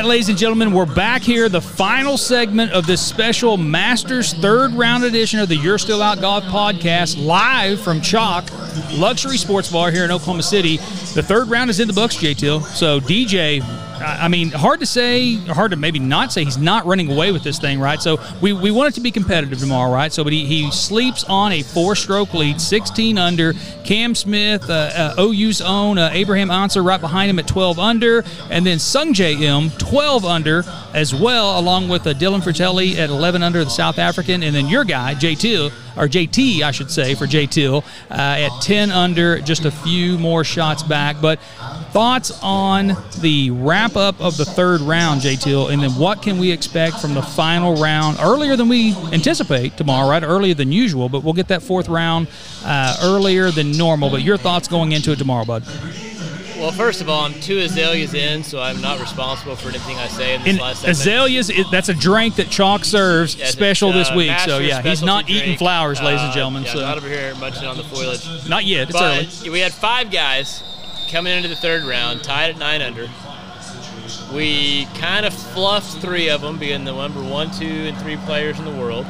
right, ladies and gentlemen, we're back here. The final segment of this special Masters third round edition of the You're Still Out Golf podcast, live from Chalk Luxury Sports Bar here in Oklahoma City. The third round is in the books, J. Till. So, DJ, I mean, hard to say, hard to maybe not say he's not running away with this thing, right? So we, we want it to be competitive tomorrow, right? So, but he, he sleeps on a four stroke lead, 16 under. Cam Smith, uh, uh, OU's own uh, Abraham Ancer right behind him at 12 under. And then Sungjae Im, 12 under as well, along with uh, Dylan Frittelli at 11 under, the South African. And then your guy, JT, or JT, I should say, for J Till uh, at 10 under, just a few more shots back. But thoughts on the wrap up of the third round, J Till, and then what can we expect from the final round earlier than we anticipate tomorrow, right? Earlier than usual, but we'll get that fourth round uh, earlier than normal. But your thoughts going into it tomorrow, bud? Well, first of all, I'm two azaleas in, so I'm not responsible for anything I say in this And last segment. azaleas, it, that's a drink that Chalk serves Yes, special it's, this uh, week. So yeah, he's not specialty eating flowers, ladies ladies and Uh, gentlemen. Yeah, so not over here munching on the foliage. not yet. It's but early. we had five guys coming into the third round, tied at nine under. We kind of fluffed three of them, being the number one, two, and three players in the world.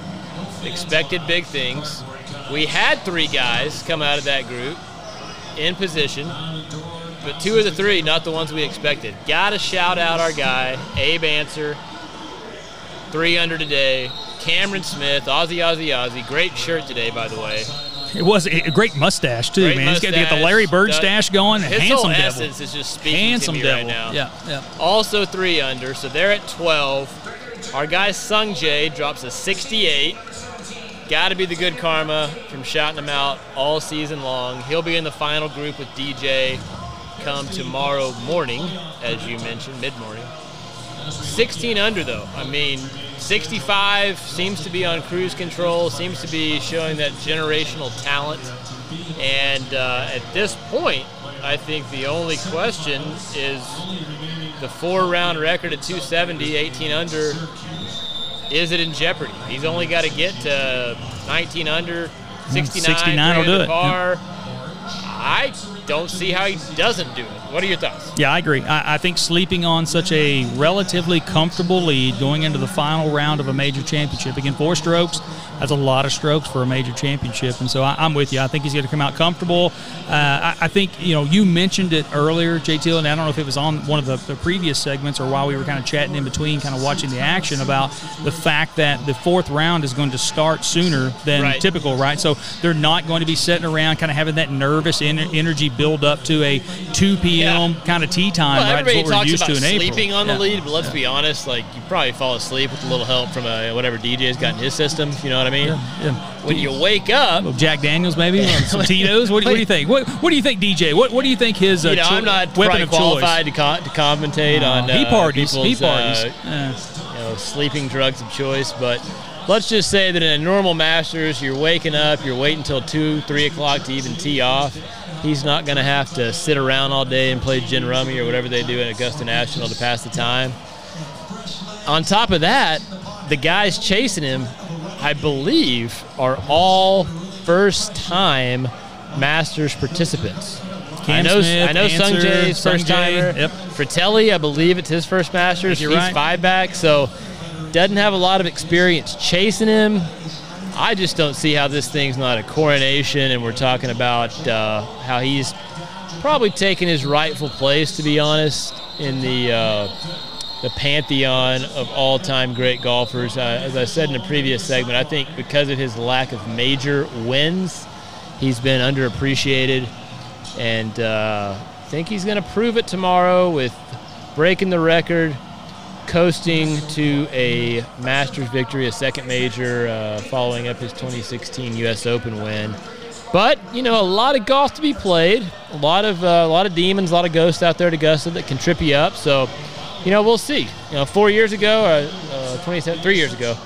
Expected big things. We had three guys come out of that group in position, but two of the three, not the ones we expected. Got to shout out our guy, Abe Ancer, three under today. Cameron Smith, Aussie, Aussie, Aussie. Great shirt today, by the way. It was a great mustache too, Great man. He's got to get the. Larry Bird stash going. His Handsome whole devil. is just speaking Handsome to me devil. right now. Yeah, yeah. Also three under, so they're at 12. Our guy Sung Jae drops a 68. Got to be the good karma from shouting him out all season long. He'll be in the final group with DJ come tomorrow morning, as you mentioned, mid morning. 16 under though. I mean, 65 seems to be on cruise control, seems to be showing that generational talent. And uh, at this point, I think the only question is the four round record at 270, 18 under. Is it in jeopardy? He's only got to get to 19 under, 69, 69 will do it, par. I don't see how he doesn't do it. What are your thoughts? Yeah, I agree. I, I think sleeping on such a relatively comfortable lead going into the final round of a major championship again, four strokes. That's a lot of strokes for a major championship, and so I, I'm with you. I think he's going to come out comfortable. Uh, I, I think you know you mentioned it earlier, JT, and I don't know if it was on one of the, the previous segments or while we were kind of chatting in between, kind of watching the action about the fact that the fourth round is going to start sooner than Right. typical, right? So they're not going to be sitting around, kind of having that nervous ener- energy build up to a 2 p.m. Yeah. kind of tea time, Well, right? everybody what we're talks used about to in April. sleeping on the Yeah. lead, but let's be honest, like you probably fall asleep with a little help from a, whatever DJ's got in his system. You know what I mean? Yeah. When you wake up, Jack Daniels, maybe some Tito's. What, do- what do you think? What, what do you think, DJ? What What do you think his uh, you know, cho- I'm not weapon of choice? qualified to, co- to commentate on he uh, parties. He parties. uh, Yeah. you know, sleeping drugs of choice, but let's just say that in a normal Masters, you're waking up, you're waiting until two, three o'clock to even tee off. He's not going to have to sit around all day and play gin rummy or whatever they do at Augusta National to pass the time. On top of that, the guys chasing him, I believe, are all first-time Masters participants. Cam I know, Smith, I know Sung Answer, Jae's first timer. Yep. Frittelli, I believe it's his first Masters. You're He's right. five back, so doesn't have a lot of experience chasing him. I just don't see how this thing's not a coronation, and we're talking about uh, how he's probably taken his rightful place, to be honest, in the uh, the pantheon of all-time great golfers. Uh, as I said in a previous segment, I think because of his lack of major wins, he's been underappreciated, and uh, I think he's going to prove it tomorrow with breaking the record, coasting to a Masters victory, a second major, uh, following up his 2016 U.S. Open win. But you know, a lot of golf to be played, a lot of uh, a lot of demons, a lot of ghosts out there at Augusta that can trip you up. So, you know, we'll see. You know, four years ago, uh, uh, 27, three years ago,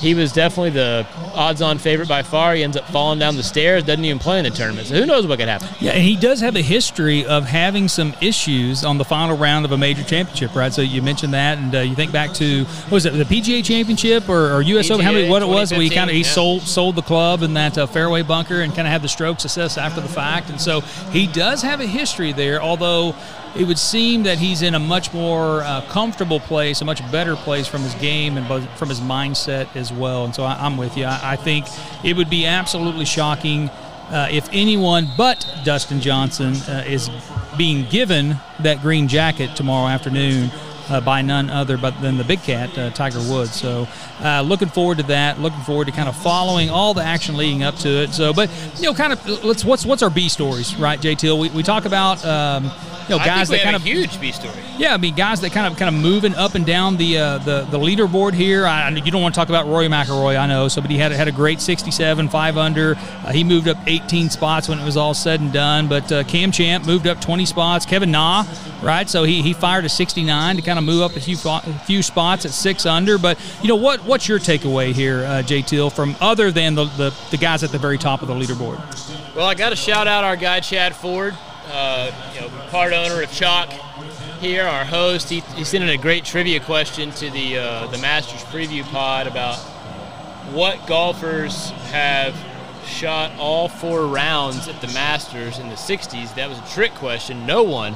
he was definitely the odds-on favorite by far. He ends up falling down the stairs, doesn't even play in the tournament. So who knows what could happen? Yeah, and he does have a history of having some issues on the final round of a major championship, right? So you mentioned that, and uh, you think back to what was it the PGA Championship or, or US Open? How many? What it was? We kind of he yeah. sold sold the club in that uh, fairway bunker and kind of had the strokes assessed after the fact, and so he does have a history there. Although it would seem that he's in a much more uh, comfortable place, a much better place from his game and from his mindset as well. And so I, I'm with you. I, I think it would be absolutely shocking uh, if anyone but Dustin Johnson uh, is being given that green jacket tomorrow afternoon. Uh, by none other but than the big cat, uh, Tiger Woods. So, uh, looking forward to that. Looking forward to kind of following all the action leading up to it. So, but you know, kind of let's what's what's our B stories, right, JT? We, we talk about um, you know guys that kind of huge B story. yeah, I mean, guys that kind of kind of moving up and down the uh, the the leaderboard here. I, you don't want to talk about Rory McIlroy, I know. So, but he had had a great 67, five under. Uh, he moved up 18 spots when it was all said and done. But uh, Cam Champ moved up 20 spots. Kevin Na, right? So he, he fired a 69 to kind of move up a few a few spots at six under. But you know what? What's your takeaway here, uh, JT, from other than the, the the guys at the very top of the leaderboard? Well, I got to shout out our guy Chad Ford, uh, you know, part owner of Chalk. Here, our host, he, he sent in a great trivia question to the uh, the Masters preview pod about what golfers have shot all four rounds at the Masters in the 60s. That was a trick question. No one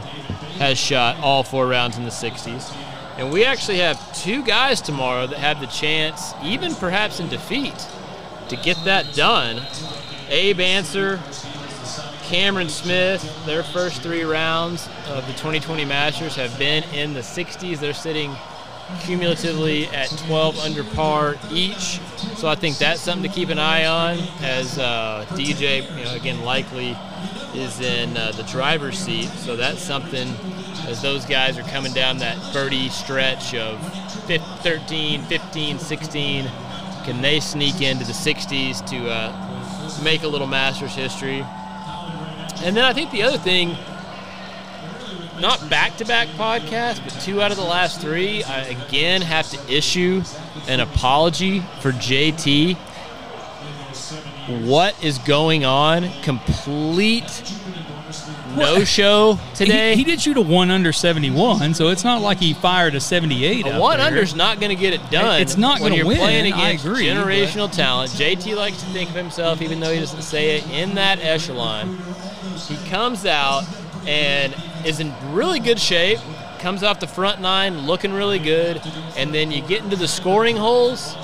has shot all four rounds in the 60s. And we actually have two guys tomorrow that have the chance, even perhaps in defeat, to get that done. Abe Ancer, Cameron Smith, their first three rounds of the 2020 Masters have been in the 60s. They're sitting cumulatively at 12 under par each. So I think that's something to keep an eye on as uh, DJ, you know, again, likely is in uh, the driver's seat. So that's something as those guys are coming down that birdie stretch of fif- 13, 15, 16. Can they sneak into the 60s to uh, make a little Masters history? And then I think the other thing, not back to back podcasts, but two out of the last three, I again have to issue an apology for JT. What is going on? Complete no show today. He, he did shoot a one under 71, so it's not like he fired a 78. A one there. under's not going to get it done. It's not when gonna you're win, playing against agree, generational talent. JT likes to think of himself, even though he doesn't say it, in that echelon. He comes out and is in really good shape. Comes off the front nine, looking really good, and then you get into the scoring holes.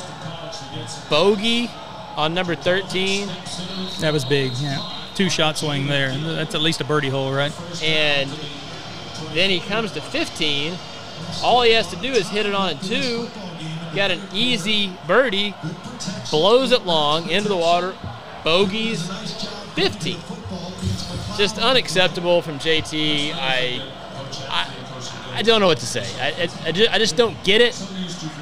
Bogey on number 13, That was big. Yeah, two shot swing there. That's at least a birdie hole, right? and then he comes to 15. All he has to do is hit it on a two. Got an easy birdie, blows it long into the water, bogeys 15. Just unacceptable from JT. I, I, I don't know what to say. I, I, I, just, I just don't get it.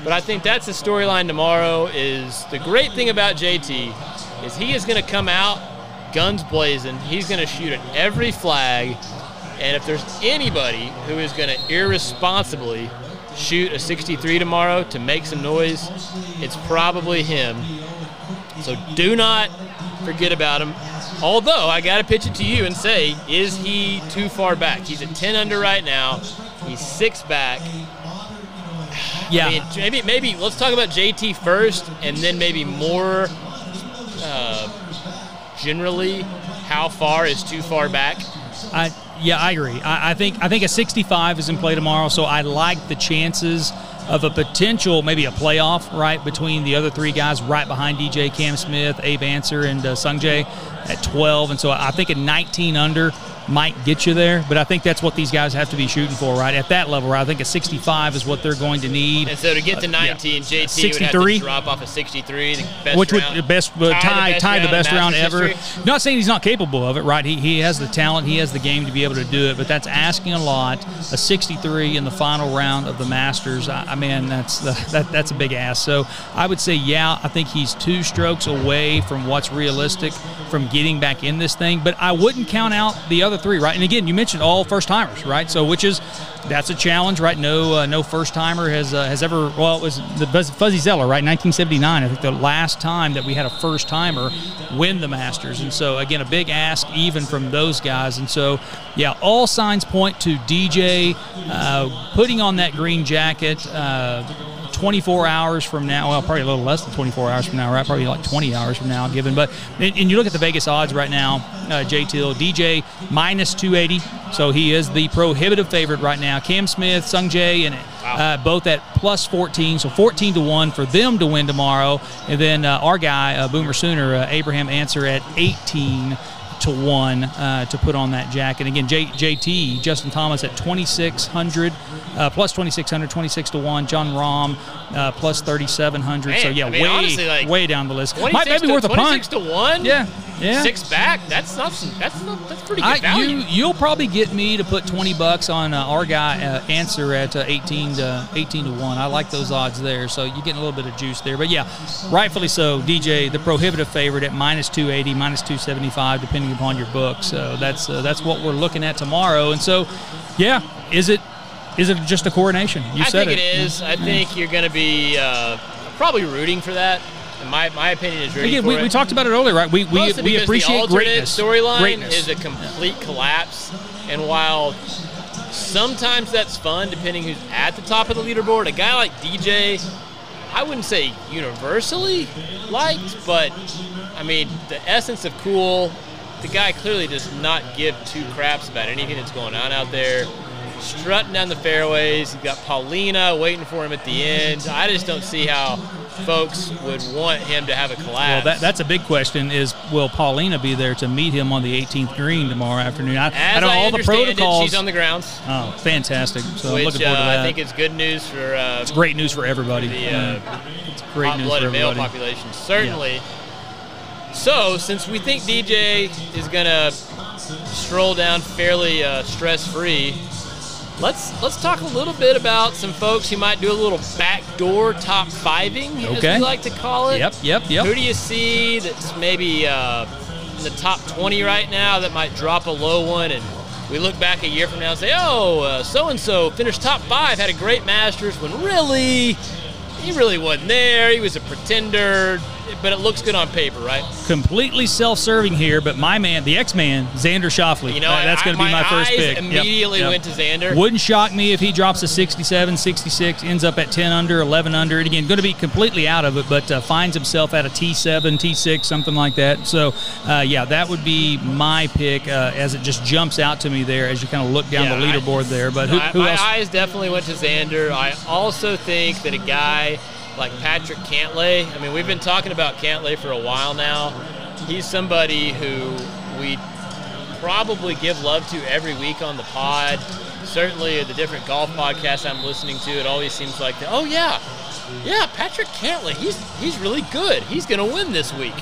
But I think that's the storyline tomorrow. Is the great thing about JT is he is going to come out guns blazing. He's going to shoot at every flag. And if there's anybody who is going to irresponsibly shoot a 63 tomorrow to make some noise, it's probably him. So do not forget about him. Although I got to pitch it to you and say, is he too far back? He's at 10 under right now. He's six back. Yeah. I mean, maybe maybe let's talk about JT first, and then maybe more uh, generally, how far is too far back? I yeah, I agree. I, I think I think a 65 is in play tomorrow, so I like the chances of a potential maybe a playoff right between the other three guys right behind DJ Cam Smith, Abe Ancer, and uh, Sungjae at 12, and so I think a 19 under might get you there, but I think that's what these guys have to be shooting for right at that level. Right? I think a 65 is what they're going to need. And so to get to Uh, yeah. 19, JT would 63? have to drop off a 63, the best which would round, the best uh, tie tie the best round Masters ever. history. Not saying he's not capable of it, right? He, he has the talent, he has the game to be able to do it, but that's asking a lot. A 63 in the final round of the Masters, I, I mean, that's the, that that's a big ask. So I would say, yeah, I think he's two strokes away from what's realistic from getting back in this thing. But I wouldn't count out the other other three, right? And again, you mentioned all first timers, right? So which is that's a challenge, right? No, uh, no first timer has uh, has ever. Well, it was the Fuzzy Zoeller, right? 1979. I think the last time that we had a first timer win the Masters, and so again, a big ask even from those guys. And so, yeah, all signs point to DJ uh, putting on that green jacket. Uh, 24 hours from now, well, probably a little less than 24 hours from now, right? Probably like 20 hours from now, given. But and, and you look at the Vegas odds right now, uh, J Till, DJ minus 280, so he is the prohibitive favorite right now. Cam Smith, Sung Jae, and uh, both at plus 14, so 14 to one for them to win tomorrow. And then uh, our guy, uh, Boomer Sooner, uh, Abraham Ancer at 18 to one uh, to put on that jacket. Again, J, JT Justin Thomas at 2600 uh, plus 2600, 26 to one. Jon Rahm uh, plus 3700. so yeah, I mean, way honestly, like, way down the list. 26 Might to, worth a punt. 26 to one. Yeah, yeah. Six back. That's not. That's not. That's pretty good I, you you'll probably get me to put 20 bucks on uh, our guy uh, Ancer at uh, 18 to 18 to 1 i like those odds there so you're getting a little bit of juice there but yeah rightfully so dj the prohibitive favorite at minus 280 minus 275 depending upon your book so that's uh, that's what we're looking at tomorrow and so yeah is it is it just a coronation you said it. I said think it is. I think you're going to be uh, probably rooting for that. My my opinion is rooting Again, for we, it. we talked about it earlier, right? We we, we appreciate the greatness. storyline is a complete collapse, and while sometimes that's fun, depending who's at the top of the leaderboard, a guy like DJ, I wouldn't say universally liked, but I mean the essence of cool. The guy clearly does not give two craps about anything that's going on out there. Strutting down the fairways, he's got Paulina waiting for him at the end. I just don't see how folks would want him to have a collapse. Well, that, that's a big question. Is will Paulina be there to meet him on the 18th green tomorrow afternoon? I, As I know I all the understand it, protocols. she's on the grounds. oh, fantastic! So I'm looking forward to uh. I think it's good news for uh, great news for everybody. the uh, it's great news for hot-blooded male population. Certainly. So, since we think DJ is gonna stroll down fairly uh, stress-free, let's let's talk a little bit about some folks who might do a little backdoor top fiving, as Okay. we like to call it. Yep, yep, yep. Who do you see that's maybe uh, in the top 20 right now that might drop a low one and we look back a year from now and say, oh, so and so finished top five, had a great Masters, when really, he really wasn't there. He was a pretender, but it looks good on paper, right? Completely self-serving here, but my man, the X-Man, Xander Schauffele. You know, that- that's going to be my, first pick. Immediately yep. went to Xander. Wouldn't shock me if he drops a 67, 66, ends up at 10 under, 11 under. And again, going to be completely out of it, but uh, finds himself at a T7, T6, something like that. So, uh, yeah, that would be my pick uh, as it just jumps out to me there as you kind of look down Yeah, the I- leaderboard there. But who, I- who my else? eyes definitely went to Xander. I also think that a guy like Patrick Cantlay, I mean, we've been talking about Cantlay for a while now. He's somebody who we probably give love to every week on the pod. Certainly, the different golf podcasts I'm listening to, it always seems like, oh yeah, yeah, Patrick Cantlay, he's he's really good. He's going to win this week,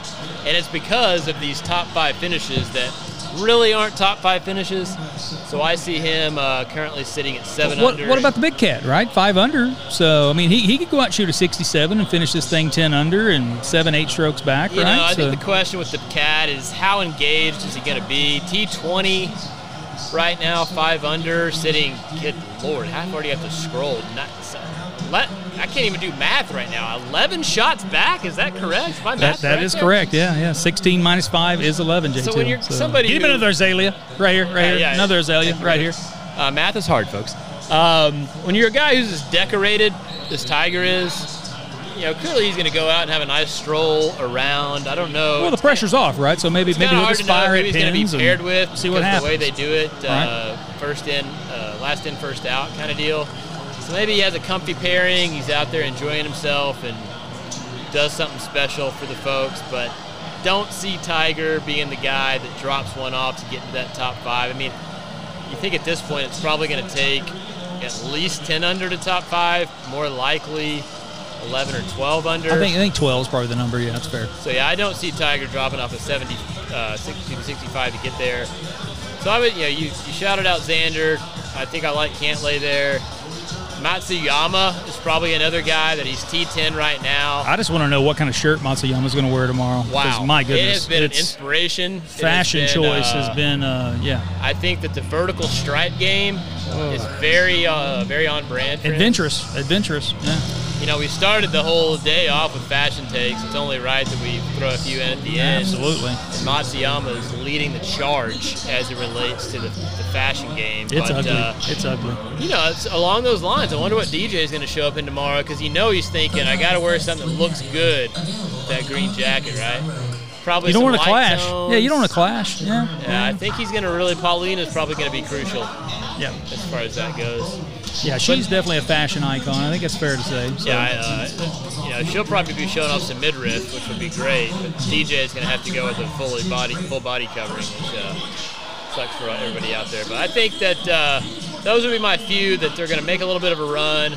and it's because of these top five finishes that really aren't top five finishes. So I see him uh, currently sitting at seven What, under. what about the big cat, right? Five under. So, I mean, he, he could go out and shoot a 67 and finish this thing 10 under and seven, eight strokes back, You right? know, I so, think the question with the cat is how engaged is he going to be? T20 right now, five under, sitting. Good lord, how far do you have to scroll? Not, let, I can't even do math right now. 11 shots back, is that correct? Is my math that right is there? correct. Yeah, yeah. 16 minus 5 is 11, JT. So when you're somebody Give him another azalea right here, right Yeah, here. yeah. another azalea right here. Uh, math is hard, folks. Um, when you're a guy who's as decorated as Tiger is, you know, clearly he's going to go out and have a nice stroll around. I don't know. Well, the pressure's off, right? So maybe maybe he'll just fire at he's going to be paired with. see what happens. The way they do it, uh, first in, uh, last in, first out kind of deal. So maybe he has a comfy pairing. He's out there enjoying himself and does something special for the folks. But don't see Tiger being the guy that drops one off to get into that top five. I mean, you think at this point it's probably going to take at least 10 under to top five, more likely 11 or 12 under. I think I think 12 is probably the number. Yeah, that's fair. So yeah, I don't see Tiger dropping off a 70, uh, 62 to 65 to get there. So I would, you know, you, you shouted out Xander. I think I like Cantlay there. Matsuyama is probably another guy that he's T10 right now. I just want to know what kind of shirt Matsuyama's going to wear tomorrow. Wow, My goodness. it has been an it's- inspiration. It has fashion been, choice uh, has been, uh, yeah, I think that the vertical stripe game is very, uh, very on brand. Adventurous, adventurous. Yeah. You know, we started the whole day off with fashion takes. It's only right that we throw a few in at the end. Absolutely. And Matsuyama is leading the charge as it relates to the, the fashion game. It's but, ugly. Uh, it's ugly. you know, it's along those lines. I wonder what DJ is going to show up in tomorrow because you know he's thinking, I got to wear something that looks good that green jacket, right? Probably You don't want to clash. Yeah, you don't want to clash. Yeah. Yeah, I think he's going to really. Paulina's probably going to be crucial Yeah. as far as that goes. Yeah, she's definitely a fashion icon. I think it's fair to say. So. Yeah, I, uh, you know, she'll probably be showing off some midriff, which would be great. But DJ is going to have to go with a fully body, full body covering, which uh, sucks for everybody out there. But I think that uh, those would be my few that they're going to make a little bit of a run.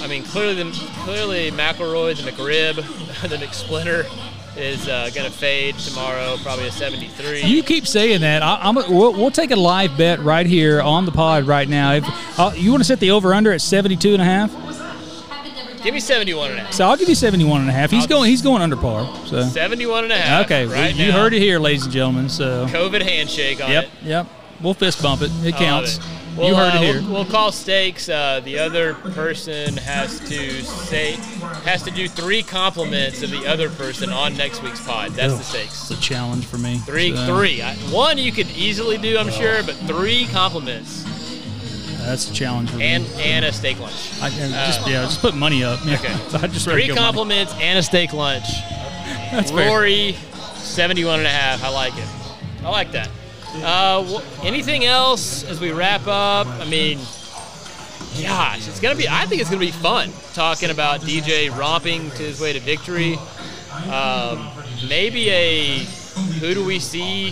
I mean, clearly, the, clearly McIlroy, the McRib, the McSplinter is uh, going to fade tomorrow, probably a 73. You keep saying that. I, I'm. A, we'll, we'll take a live bet right here on the pod right now. If uh, you want to set the over under at 72 and a half, Give me 71 and a half. so I'll give you 71 and a half. He's I'll- going. He's going under par. So 71 and a half. okay, well, right you now. heard it here, ladies and gentlemen. So COVID handshake on yep, it. yep. We'll fist bump it. It I counts. Well, you heard uh, it here. We'll, we'll call stakes. Uh, the other person has to say has to do three compliments of the other person on next week's pod. That's the stakes. It's a challenge for me. Three, So, three. I, one you could easily do, I'm sure, but three compliments That's a challenge for and me. and a steak lunch. I, and just yeah, just put money up. Yeah. Okay. I just Three go money. compliments and a steak lunch. That's fair. Rory, 71 and a half. I like it. I like that. Uh, anything else as we wrap up? I mean, gosh, it's gonna be. I think it's gonna be fun talking about DJ romping to his way to victory. Um, maybe a who do we see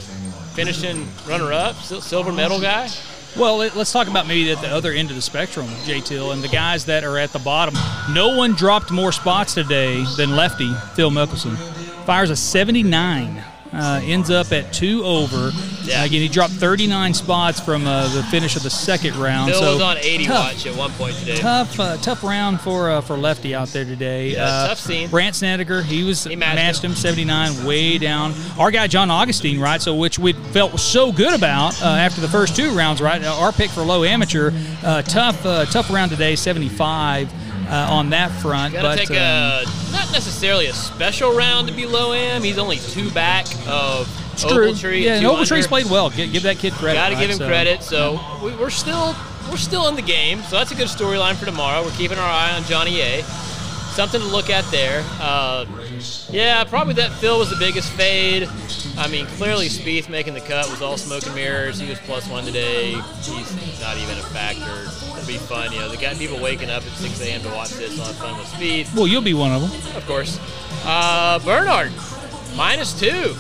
finishing runner-up, silver medal guy? Well, let- let's talk about maybe at the other end of the spectrum, J Till, and the guys that are at the bottom. No one dropped more spots today than lefty Phil Mickelson. Fires a 79, uh, ends up at two over. Yeah. again, he dropped 39 spots from uh, the finish of the second round. Phil so was on 80 tough, watch at one point today. Tough, uh, tough round for uh, for lefty out there today. Yeah, uh, tough scene. Brandt Snedeker, he was He matched matched him. him 79, way down. Our guy John Augenstein, right? So which we felt so good about uh, after the first two rounds, right? Our pick for low amateur, uh, tough, uh, tough round today, 75 uh, on that front. Gotta but take um, a not necessarily a special round to be low am. He's only two back of it's true. Ogletree. Yeah, and Ogletree's played well. Give, give that kid credit. Got to right? give him So, credit. So we, we're still we're still in the game. So that's a good storyline for tomorrow. We're keeping our eye on Johnny A. Something to look at there. Uh, yeah, probably that Phil was the biggest fade. I mean, clearly Spieth making the cut was all smoke and mirrors. He was plus one today. He's not even a factor. It'll be fun. You know, they got people waking up at 6 a.m. to watch this. We'll have fun with Spieth. Well, you'll be one of them. Of course. Uh, Bernard, minus two.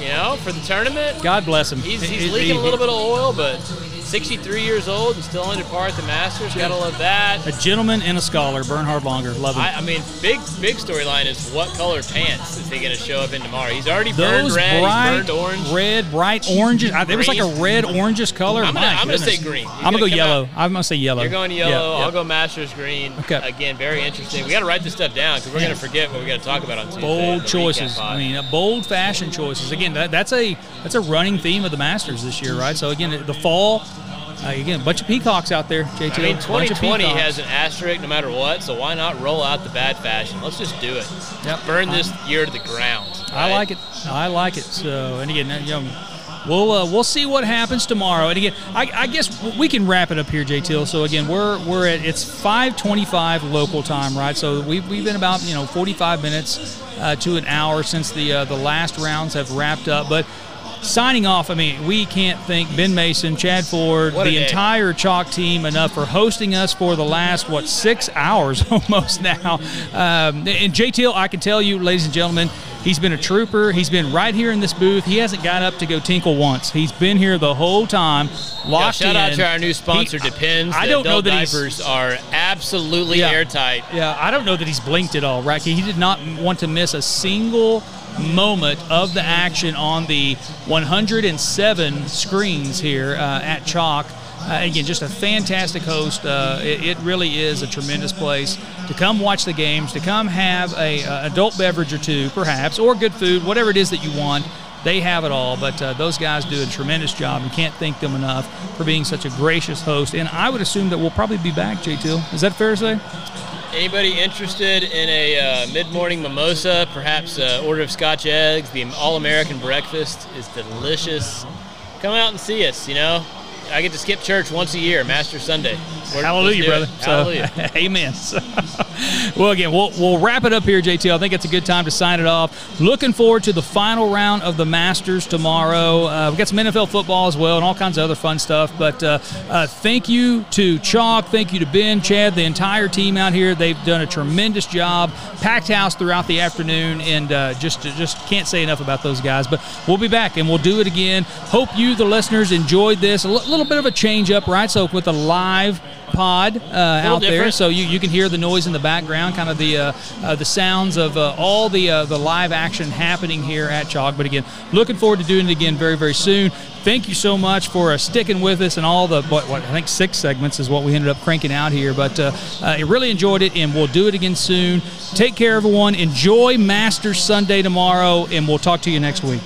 You know, for the tournament. God bless him. He's, He- he's he- leaking a little bit of oil, but 63 years old and still under par at the Masters. Gotta love that. A gentleman and a scholar, Bernhard Langer. Love him. I, I mean, big big storyline is what color pants is he gonna show up in tomorrow? He's already burned Those red, bright he's burned orange. red, bright oranges. I, it was like a red orangish color. I'm I'm gonna say green. I'm gonna gonna go yellow. I'm gonna say yellow. You're going yellow. yeah. I'll go Masters green. Okay. Again, very interesting. We got to write this stuff down because we're going to forget what we got to talk about on Tuesday. bold in the recap choices. I mean, bold fashion choices. Again, that, that's a that's a running theme of the Masters this year, right? So again, the fall. Uh, again, a bunch of peacocks out there. JT, I mean, 2020 has an asterisk no matter what, so why not roll out the bad fashion? Let's just do it. Yep. Burn this year to the ground. I like it. I like it. So, and again, you know, we'll uh, we'll see what happens tomorrow. And again, I, I guess we can wrap it up here, JT. So again, we're we're at it's 5:25 local time, right? So we've, we've been about you know 45 minutes uh, to an hour since the uh, the last rounds have wrapped up, but. Signing off, I mean, we can't thank Ben Mason, Chad Ford, the day. entire Chalk team enough for hosting us for the last, what, six hours almost now. Um, and JTL, I can tell you, ladies and gentlemen, he's been a trooper. He's been right here in this booth. He hasn't got up to go tinkle once. He's been here the whole time, Yeah, locked shout in. out to our new sponsor, He- Depends. I don't know that he's- diapers are absolutely Yeah. airtight. Yeah, I don't know that he's blinked at all, right? He did not want to miss a single moment of the action on the 107 screens here uh, at Chalk. Uh, again, just a fantastic host. Uh, it, it, really is a tremendous place to come watch the games, to come have a, a adult beverage or two, perhaps, or good food, whatever it is that you want. They have it all, but uh, those guys do a tremendous job and can't thank them enough for being such a gracious host. And I would assume that we'll probably be back, J2. Is that fair to say? Anybody interested in a uh, mid-morning mimosa, perhaps an order of Scotch eggs? The all-American breakfast is delicious. Come out and see us. You know, I get to skip church once a year, Master Sunday. We're, Hallelujah, brother. So, Hallelujah. amen. well, again, we'll, we'll wrap it up here, JT. I think it's a good time to sign it off. Looking forward to the final round of the Masters tomorrow. Uh, we've got some NFL football as well and all kinds of other fun stuff. But uh, uh, thank you to Chalk. Thank you to Ben, Chad, the entire team out here. They've done a tremendous job. Packed house throughout the afternoon, and uh, just just can't say enough about those guys. But we'll be back and we'll do it again. Hope you, the listeners, enjoyed this. L- little bit of a change up, right? So with a live pod uh, out different. there, so you, you can hear the noise in the background, kind of the uh, uh, the sounds of uh, all the uh, the live action happening here at Chalk. But again, looking forward to doing it again very very soon. Thank you so much for uh, sticking with us and all the what, what, I think six segments is what we ended up cranking out here. But I really enjoyed it, and we'll do it again soon. Take care, everyone. Enjoy Masters Sunday tomorrow, and we'll talk to you next week.